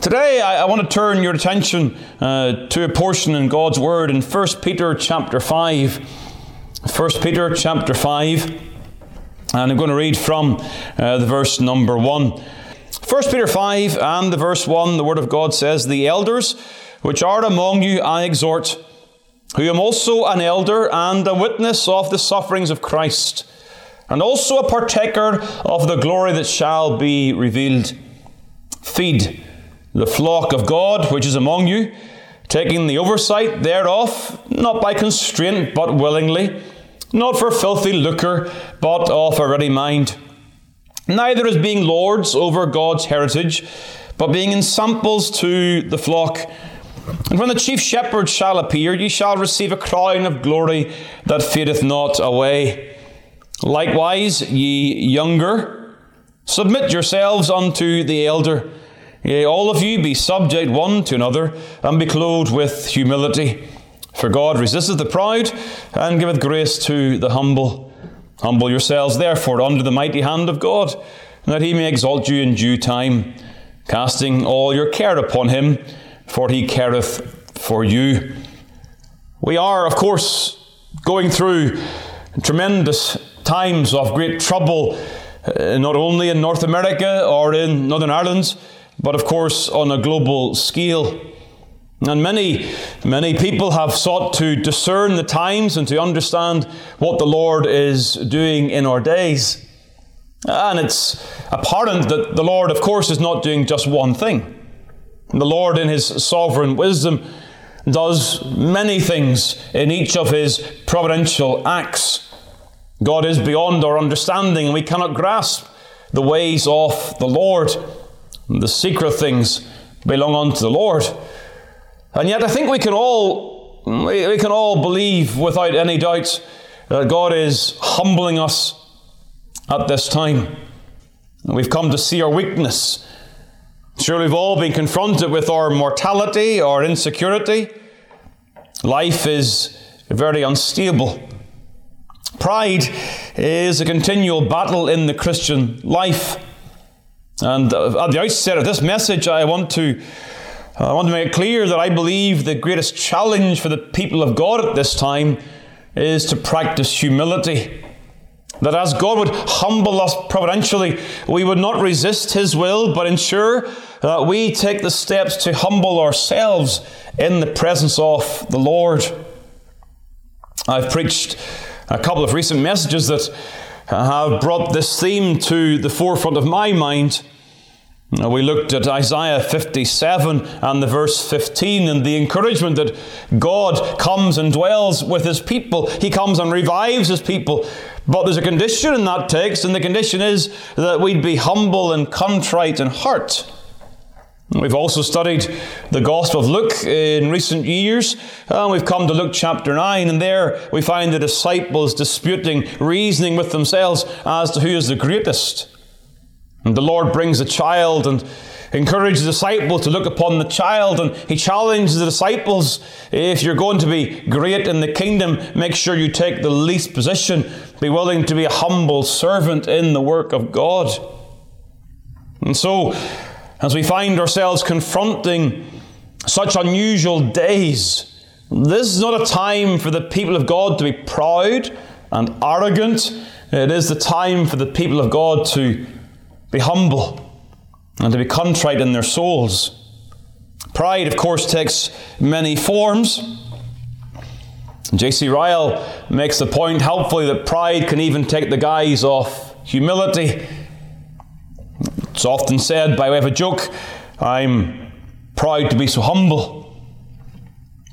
Today, I, I, want to turn your attention uh, to a portion in God's Word in 1 Peter chapter 5. 1 Peter chapter 5, and I'm going to read from uh, the verse number 1. 1 Peter 5 and the verse 1, the Word of God says, The elders which are among you I exhort, who am also an elder and a witness of the sufferings of Christ, and also a partaker of the glory that shall be revealed. Feed the flock of God which is among you, taking the oversight thereof, not by constraint, but willingly, not for filthy lucre, but of a ready mind. Neither as being lords over God's heritage, but being ensamples to the flock. And when the chief shepherd shall appear, ye shall receive a crown of glory that fadeth not away. Likewise, ye younger, submit yourselves unto the elder. Yea, all of you be subject one to another, and be clothed with humility. For God resisteth the proud, and giveth grace to the humble. Humble yourselves, therefore, under the mighty hand of God, that he may exalt you in due time, casting all your care upon him, for he careth for you. We are, of course, going through tremendous times of great trouble, uh, not only in North America or in Northern Ireland but of course on a global scale. And many, many people have sought to discern the times and to understand what the Lord is doing in our days. And it's apparent that the Lord, of course, is not doing just one thing. The Lord, in His sovereign wisdom, does many things in each of His providential acts. God is beyond our understanding, and we cannot grasp the ways of the Lord. The secret things belong unto the Lord. And yet I think we can all we can all believe without any doubt that God is humbling us at this time. We've come to see our weakness. Sure, we've all been confronted with our mortality, our insecurity. Life is very unstable. Pride is a continual battle in the Christian life. And uh, at the outset of this message, I want to I want to make it clear that I believe the greatest challenge for the people of God at this time is to practice humility. That as God would humble us providentially, we would not resist His will, but ensure that we take the steps to humble ourselves in the presence of the Lord. I've preached a couple of recent messages that have brought this theme to the forefront of my mind. We looked at Isaiah 57 and the verse 15 and the encouragement that God comes and dwells with his people. He comes and revives his people. But there's a condition in that text, and the condition is that we'd be humble and contrite in heart. We've also studied the Gospel of Luke in recent years, and we've come to Luke chapter 9, and there we find the disciples disputing, reasoning with themselves as to who is the greatest. And the Lord brings a child and encourages the disciple to look upon the child, and he challenges the disciples if you're going to be great in the kingdom, make sure you take the least position. Be willing to be a humble servant in the work of God. And so, as we find ourselves confronting such unusual days, this is not a time for the people of God to be proud and arrogant. It is the time for the people of God to be humble and to be contrite in their souls. Pride, of course, takes many forms. J.C. Ryle makes the point helpfully that pride can even take the guise of humility. It's often said by way of a joke, I'm proud to be so humble.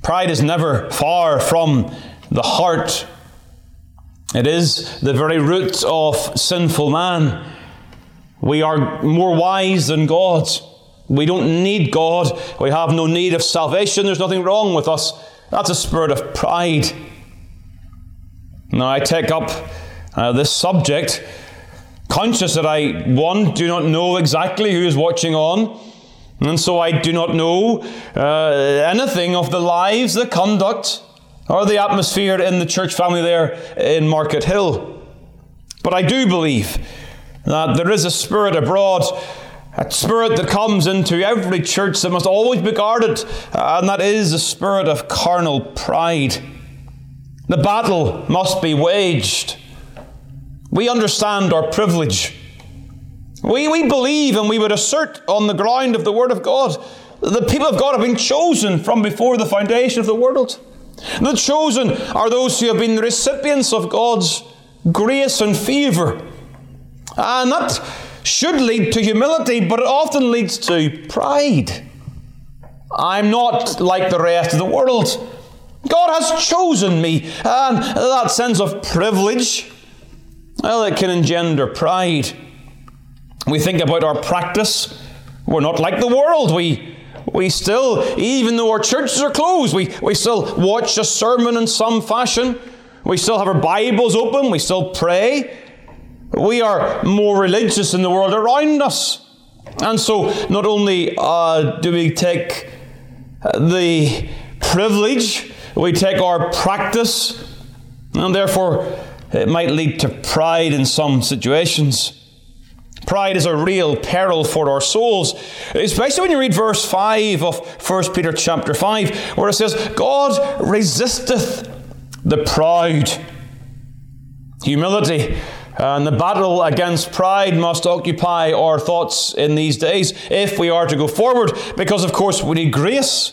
Pride is never far from the heart. It is the very root of sinful man. We are more wise than God. We don't need God. We have no need of salvation. There's nothing wrong with us. That's a spirit of pride. Now, I take up uh, this subject conscious that I, one, do not know exactly who is watching on, and so I do not know uh, anything of the lives, the conduct, or the atmosphere in the church family there in Market Hill. But I do believe that there is a spirit abroad, a spirit that comes into every church that must always be guarded, and that is the spirit of carnal pride. The battle must be waged. We understand our privilege. We, we believe and we would assert on the ground of the Word of God that the people of God have been chosen from before the foundation of the world. The chosen are those who have been recipients of God's grace and favour. Uh, and that should lead to humility, but it often leads to pride. I'm not like the rest of the world. God has chosen me. And that sense of privilege, well, it can engender pride. We think about our practice. We're not like the world. We, we still, even though our churches are closed, we, we still watch a sermon in some fashion. We still have our Bibles open. We still pray. We are more religious than the world around us. And so, not only uh, do we take the privilege we take our practice, and therefore it might lead to pride in some situations. Pride is a real peril for our souls, especially when you read verse 5 of 1 Peter chapter 5, where it says, God resisteth the proud. Humility Uh, and the battle against pride must occupy our thoughts in these days if we are to go forward, because of course we need grace.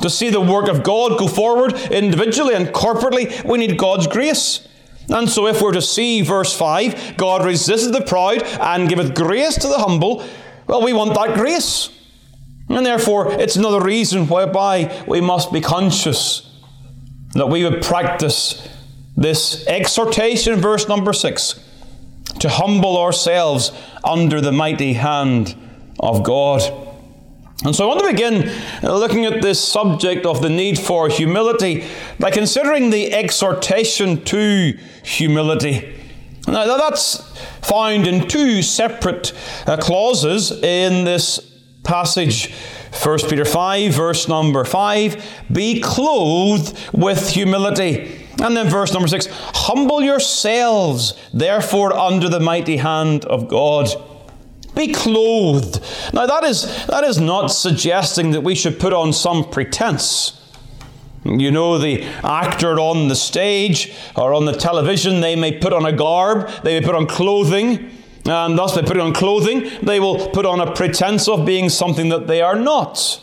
To see the work of God go forward individually and corporately, we need God's grace. And so, if we're to see verse 5, God resisteth the proud and giveth grace to the humble, well, we want that grace. And therefore, it's another reason whereby we must be conscious that we would practice this exhortation, verse number 6, to humble ourselves under the mighty hand of God. And so I want to begin looking at this subject of the need for humility by considering the exhortation to humility. Now, that's found in two separate uh, clauses in this passage. 1 Peter 5, verse number 5 Be clothed with humility. And then verse number 6 Humble yourselves, therefore, under the mighty hand of God. Be clothed. Now, that is, that is not suggesting that we should put on some pretense. You know, the actor on the stage or on the television, they may put on a garb, they may put on clothing, and thus they put on clothing, they will put on a pretense of being something that they are not.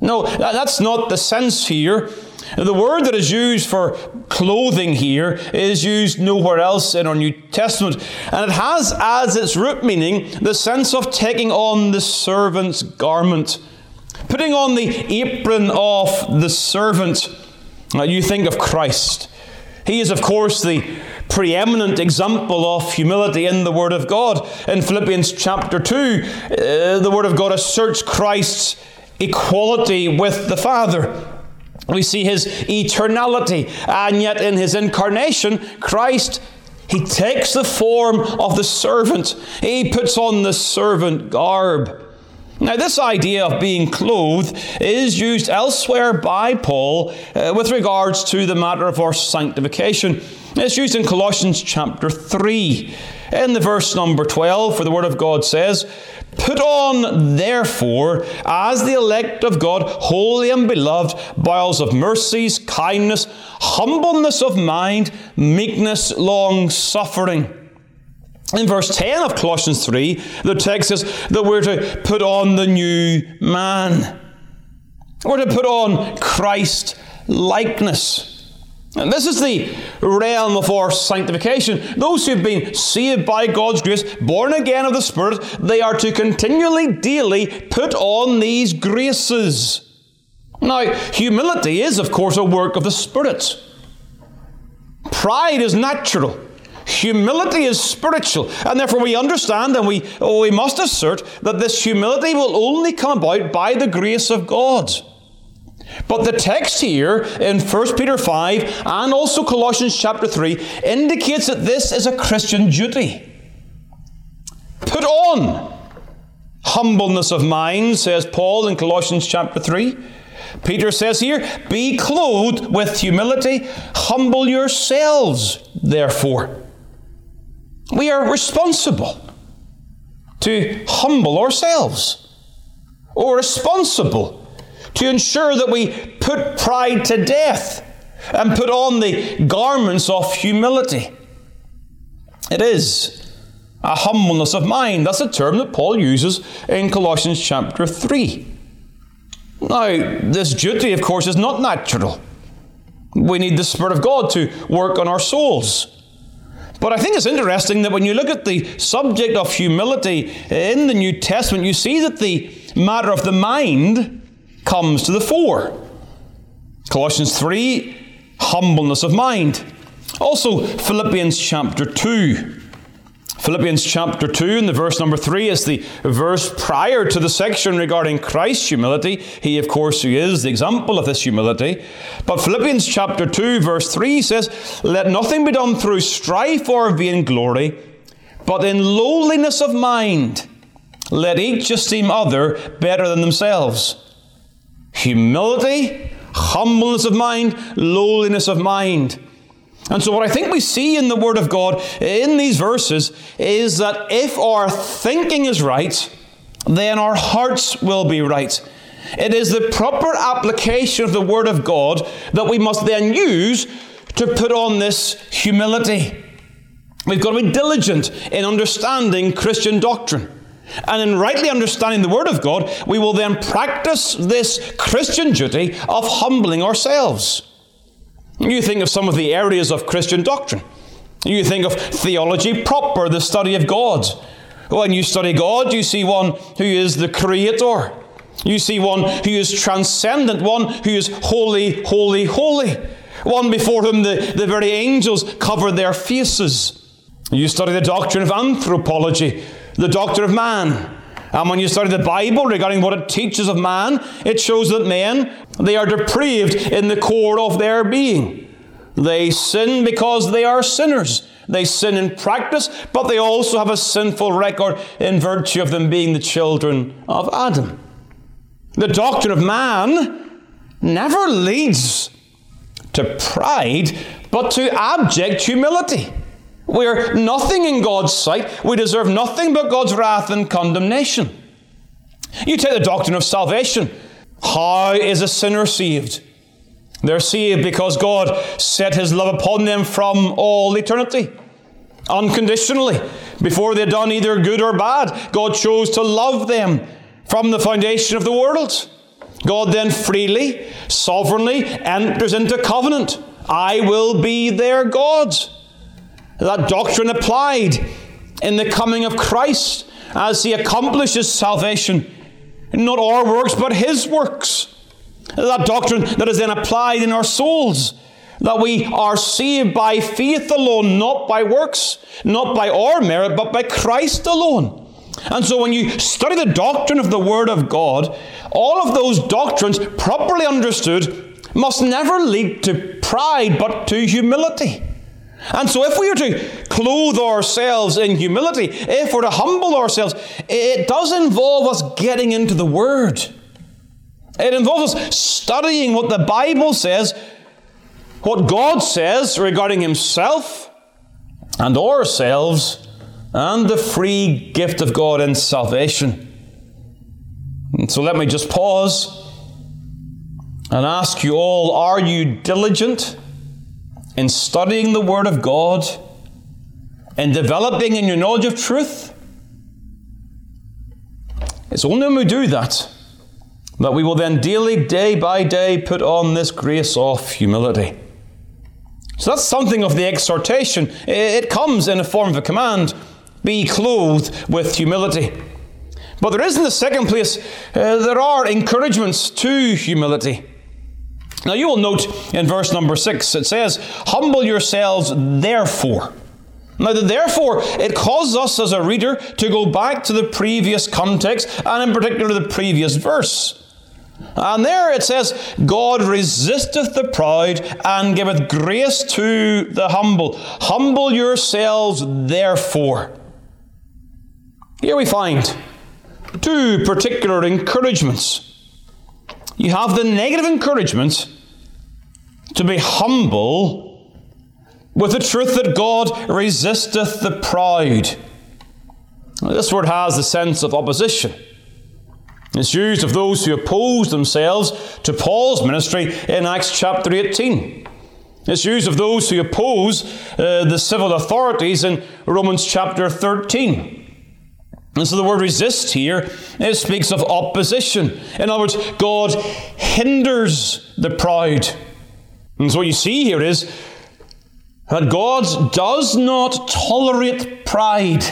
No, that's not the sense here. The word that is used for clothing here is used nowhere else in our New Testament, and it has as its root meaning the sense of taking on the servant's garment, putting on the apron of the servant. Now, you think of Christ. He is, of course, the preeminent example of humility in the Word of God. In Philippians chapter 2, uh, the Word of God asserts Christ's equality with the Father. We see his eternality, and yet in his incarnation, Christ he takes the form of the servant. He puts on the servant garb. Now, this idea of being clothed is used elsewhere by Paul uh, with regards to the matter of our sanctification. It's used in Colossians chapter 3. In the verse number 12, for the Word of God says, Put on, therefore, as the elect of God, holy and beloved, bowels of mercies, kindness, humbleness of mind, meekness, long suffering. In verse 10 of Colossians 3, the text says that we're to put on the new man. We're to put on Christ likeness. And this is the realm of our sanctification. Those who've been saved by God's grace, born again of the Spirit, they are to continually, daily put on these graces. Now, humility is, of course, a work of the Spirit. Pride is natural. Humility is spiritual, and therefore we understand and we, oh, we must assert that this humility will only come about by the grace of God. But the text here in 1 Peter 5 and also Colossians chapter 3 indicates that this is a Christian duty. Put on humbleness of mind, says Paul in Colossians chapter 3. Peter says here, Be clothed with humility, humble yourselves, therefore. We are responsible to humble ourselves, or responsible to ensure that we put pride to death and put on the garments of humility. It is a humbleness of mind. That's a term that Paul uses in Colossians chapter 3. Now, this duty, of course, is not natural. We need the Spirit of God to work on our souls. But I think it's interesting that when you look at the subject of humility in the New Testament, you see that the matter of the mind comes to the fore. Colossians 3, humbleness of mind. Also, Philippians chapter 2. Philippians chapter 2 and the verse number 3 is the verse prior to the section regarding Christ's humility. He, of course, who is the example of this humility. But Philippians chapter 2, verse 3 says, Let nothing be done through strife or vainglory, but in lowliness of mind. Let each esteem other better than themselves. Humility, humbleness of mind, lowliness of mind. And so, what I think we see in the Word of God in these verses is that if our thinking is right, then our hearts will be right. It is the proper application of the Word of God that we must then use to put on this humility. We've got to be diligent in understanding Christian doctrine. And in rightly understanding the Word of God, we will then practice this Christian duty of humbling ourselves. You think of some of the areas of Christian doctrine. You think of theology proper, the study of God. When you study God, you see one who is the Creator. You see one who is transcendent, one who is holy, holy, holy. One before whom the, the very angels cover their faces. You study the doctrine of anthropology, the doctor of man. And when you study the Bible regarding what it teaches of man, it shows that men, they are depraved in the core of their being. They sin because they are sinners. They sin in practice, but they also have a sinful record in virtue of them being the children of Adam. The doctrine of man never leads to pride, but to abject humility. We're nothing in God's sight. We deserve nothing but God's wrath and condemnation. You take the doctrine of salvation. How is a sinner saved? They're saved because God set his love upon them from all eternity. Unconditionally. Before they'd done either good or bad, God chose to love them from the foundation of the world. God then freely, sovereignly enters into covenant. I will be their God. That doctrine applied in the coming of Christ as he accomplishes salvation. Not our works, but his works. That doctrine that is then applied in our souls. That we are saved by faith alone, not by works, not by our merit, but by Christ alone. And so when you study the doctrine of the Word of God, all of those doctrines, properly understood, must never lead to pride, but to humility. And so, if we are to clothe ourselves in humility, if we're to humble ourselves, it does involve us getting into the Word. It involves us studying what the Bible says, what God says regarding Himself and ourselves, and the free gift of God in salvation. And so, let me just pause and ask you all are you diligent? In studying the Word of God, in developing in your knowledge of truth. It's only when we do that that we will then daily, day by day, put on this grace of humility. So that's something of the exhortation. It comes in the form of a command be clothed with humility. But there is, in the second place, uh, there are encouragements to humility. Now you will note in verse number 6, it says, Humble yourselves therefore. Now, therefore, it causes us as a reader to go back to the previous context, and in particular the previous verse. And there it says, God resisteth the proud and giveth grace to the humble. Humble yourselves, therefore. Here we find two particular encouragements. You have the negative encouragement to be humble with the truth that God resisteth the proud. This word has the sense of opposition. It's used of those who oppose themselves to Paul's ministry in Acts chapter 18. It's used of those who oppose uh, the civil authorities in Romans chapter 13. And so the word resist here, it speaks of opposition. In other words, God hinders the proud. And so what you see here is that God does not tolerate pride,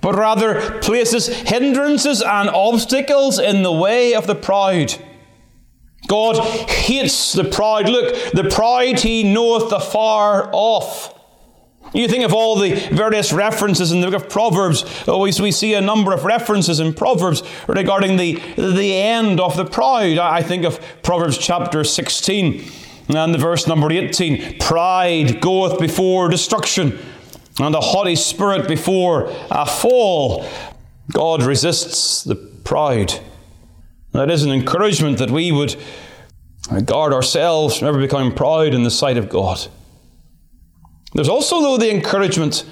but rather places hindrances and obstacles in the way of the proud. God hates the proud. Look, the proud he knoweth afar off. You think of all the various references in the book of Proverbs. Always we see a number of references in Proverbs regarding the, the end of the proud. I think of Proverbs chapter 16 and the verse number 18. Pride goeth before destruction, and a haughty spirit before a fall. God resists the proud. That is an encouragement that we would guard ourselves from ever becoming proud in the sight of God. There's also, though, the encouragement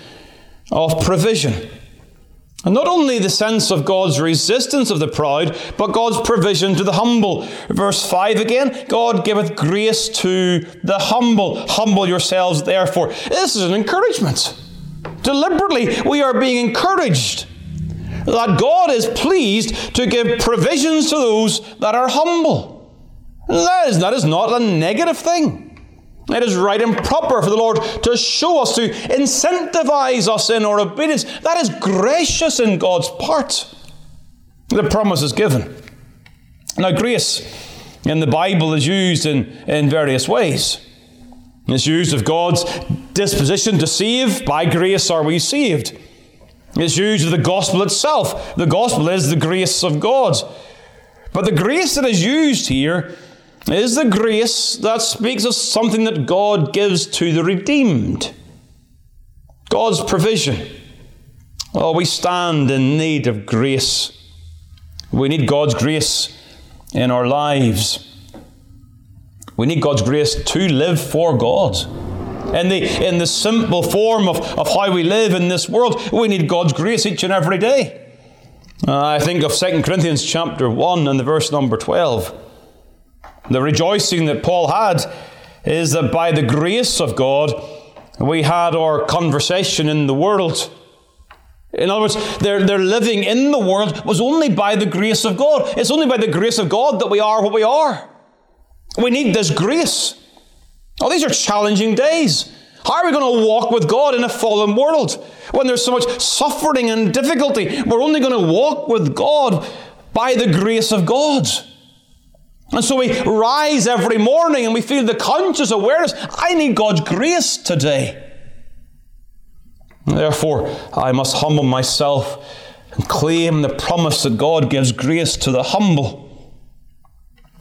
of provision. And not only the sense of God's resistance of the proud, but God's provision to the humble. Verse 5 again God giveth grace to the humble. Humble yourselves, therefore. This is an encouragement. Deliberately, we are being encouraged that God is pleased to give provisions to those that are humble. That is, that is not a negative thing. It is right and proper for the Lord to show us, to incentivize us in our obedience. That is gracious in God's part. The promise is given. Now, grace in the Bible is used in, in various ways. It's used of God's disposition to save. By grace are we saved. It's used of the gospel itself. The gospel is the grace of God. But the grace that is used here is the grace that speaks of something that God gives to the redeemed. God's provision. Well, we stand in need of grace. We need God's grace in our lives. We need God's grace to live for God. In the, in the simple form of, of how we live in this world, we need God's grace each and every day. Uh, I think of 2 Corinthians chapter 1 and the verse number 12. The rejoicing that Paul had is that by the grace of God, we had our conversation in the world. In other words, their, their living in the world was only by the grace of God. It's only by the grace of God that we are what we are. We need this grace. Oh, these are challenging days. How are we going to walk with God in a fallen world when there's so much suffering and difficulty? We're only going to walk with God by the grace of God. And so we rise every morning and we feel the conscious awareness I need God's grace today. Therefore, I must humble myself and claim the promise that God gives grace to the humble.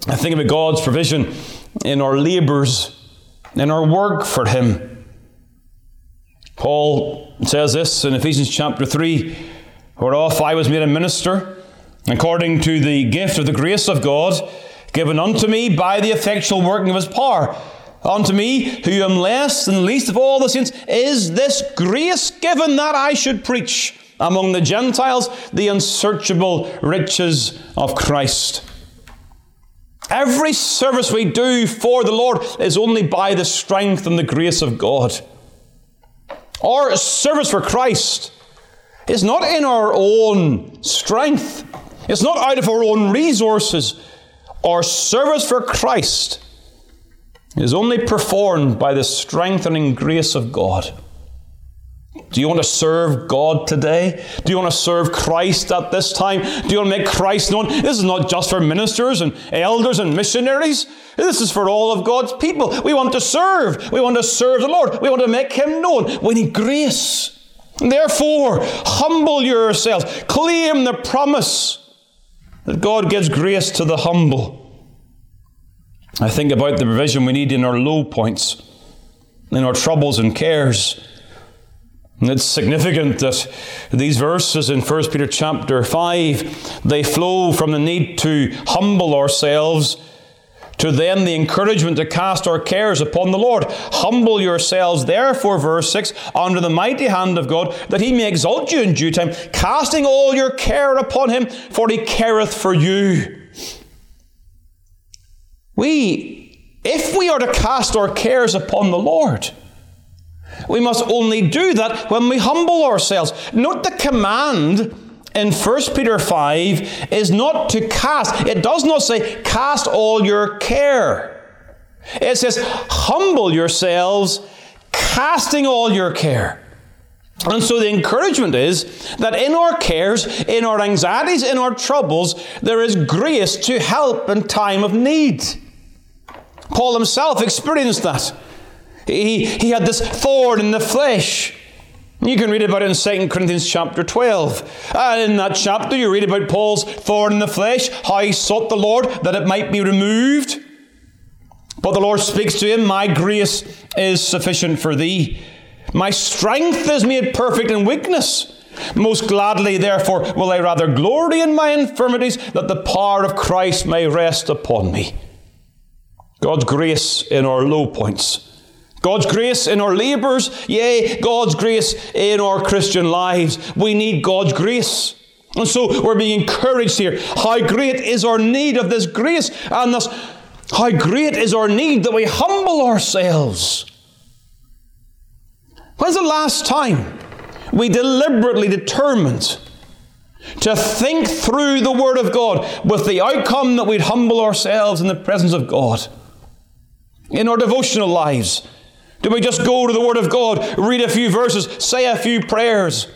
I think about God's provision in our labours, in our work for Him. Paul says this in Ephesians chapter 3 Whereof I was made a minister, according to the gift of the grace of God given unto me by the effectual working of his power. Unto me, who am less than the least of all the saints, is this grace given that I should preach among the Gentiles the unsearchable riches of Christ. Every service we do for the Lord is only by the strength and the grace of God. Our service for Christ is not in our own strength, it's not out of our own resources. Our service for Christ is only performed by the strengthening grace of God. Do you want to serve God today? Do you want to serve Christ at this time? Do you want to make Christ known? This is not just for ministers and elders and missionaries. This is for all of God's people. We want to serve. We want to serve the Lord. We want to make Him known. We need grace. Therefore, humble yourselves. Claim the promise that God gives grace to the humble. I think about the provision we need in our low points, in our troubles and cares. And it's significant that these verses in 1 Peter chapter 5, they flow from the need to humble ourselves to then the encouragement to cast our cares upon the Lord. Humble yourselves, therefore, verse 6, under the mighty hand of God, that he may exalt you in due time, casting all your care upon him, for he careth for you. We, if we are to cast our cares upon the Lord, we must only do that when we humble ourselves. Note the command in 1 Peter 5 is not to cast. It does not say, cast all your care. It says, humble yourselves, casting all your care. And so the encouragement is that in our cares, in our anxieties, in our troubles, there is grace to help in time of need. Paul himself experienced that. He, he had this thorn in the flesh. You can read about it in 2 Corinthians chapter 12. And in that chapter, you read about Paul's thorn in the flesh, how he sought the Lord that it might be removed. But the Lord speaks to him, My grace is sufficient for thee. My strength is made perfect in weakness. Most gladly, therefore, will I rather glory in my infirmities, that the power of Christ may rest upon me. God's grace in our low points God's grace in our labours, yea, God's grace in our Christian lives. We need God's grace. And so we're being encouraged here. How great is our need of this grace, and thus how great is our need that we humble ourselves. When's the last time we deliberately determined to think through the Word of God with the outcome that we'd humble ourselves in the presence of God? In our devotional lives, do we just go to the Word of God, read a few verses, say a few prayers?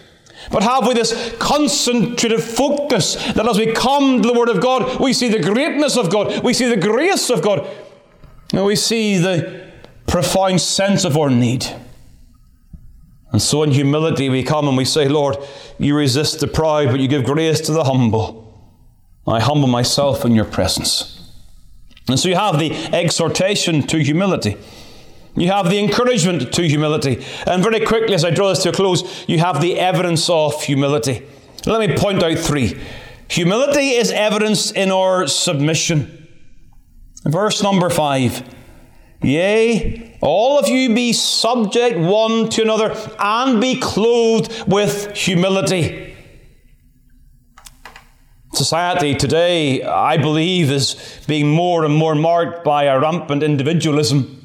But have we this concentrated focus that as we come to the Word of God, we see the greatness of God, we see the grace of God, and we see the profound sense of our need. And so in humility we come and we say, Lord, you resist the proud, but you give grace to the humble. I humble myself in your presence. And so you have the exhortation to humility. You have the encouragement to humility. And very quickly, as I draw this to a close, you have the evidence of humility. Let me point out three. Humility is evidence in our submission. Verse number five. Yea, all of you be subject one to another and be clothed with humility. Society today, I believe, is being more and more marked by a rampant individualism.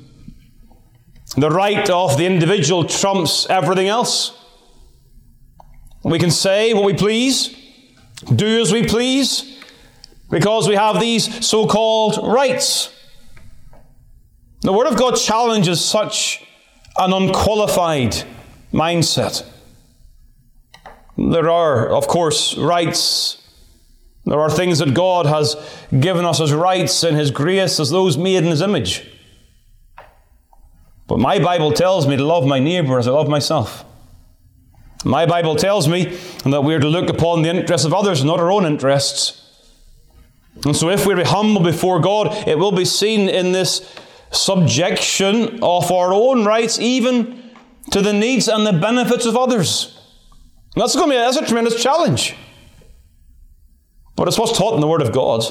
The right of the individual trumps everything else. We can say what we please, do as we please, because we have these so called rights. The Word of God challenges such an unqualified mindset. There are, of course, rights. There are things that God has given us as rights in His grace as those made in His image. But my Bible tells me to love my neighbour as I love myself. My Bible tells me that we're to look upon the interests of others, not our own interests. And so, if we're humble before God, it will be seen in this subjection of our own rights, even to the needs and the benefits of others. That's going to be that's a tremendous challenge. But it's what's taught in the Word of God.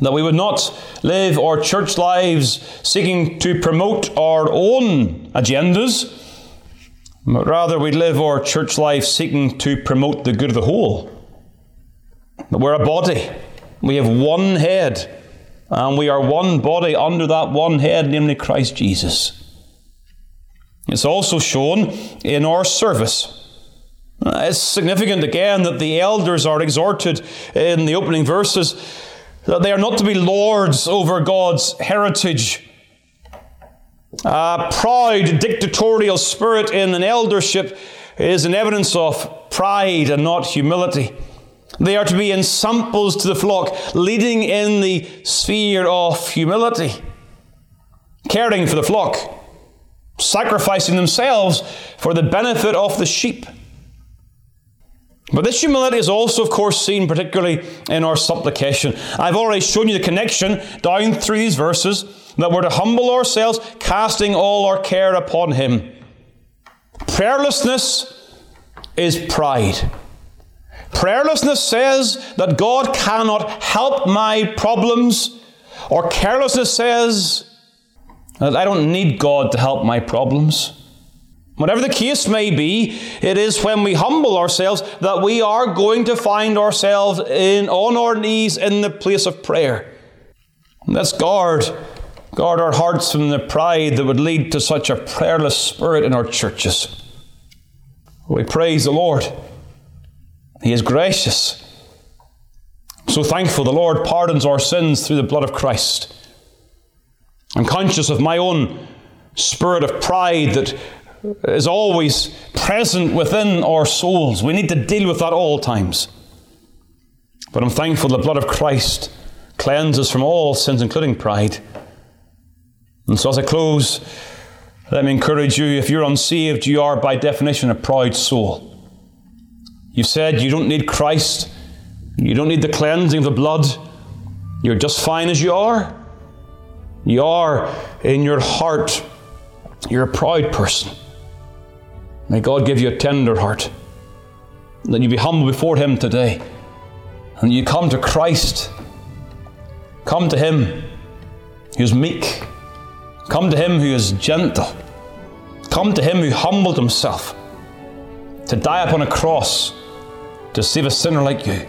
That we would not live our church lives seeking to promote our own agendas, but rather we'd live our church life seeking to promote the good of the whole. That we're a body, we have one head, and we are one body under that one head, namely Christ Jesus. It's also shown in our service. It's significant again that the elders are exhorted in the opening verses that they are not to be lords over God's heritage. A proud, dictatorial spirit in an eldership is an evidence of pride and not humility. They are to be ensamples to the flock, leading in the sphere of humility, caring for the flock, sacrificing themselves for the benefit of the sheep. But this humility is also, of course, seen particularly in our supplication. I've already shown you the connection down through these verses that we're to humble ourselves, casting all our care upon Him. Prayerlessness is pride. Prayerlessness says that God cannot help my problems, or carelessness says that I don't need God to help my problems. Whatever the case may be, it is when we humble ourselves that we are going to find ourselves in, on our knees in the place of prayer. let's guard, guard our hearts from the pride that would lead to such a prayerless spirit in our churches. We praise the Lord. He is gracious. so thankful the Lord pardons our sins through the blood of Christ. I'm conscious of my own spirit of pride that is always present within our souls. We need to deal with that all times. But I'm thankful the blood of Christ cleanses from all sins, including pride. And so, as I close, let me encourage you if you're unsaved, you are by definition a proud soul. You've said you don't need Christ, you don't need the cleansing of the blood, you're just fine as you are. You are in your heart, you're a proud person. May God give you a tender heart. That you be humble before Him today. And you come to Christ. Come to Him who is meek. Come to Him who is gentle. Come to Him who humbled Himself to die upon a cross to save a sinner like you.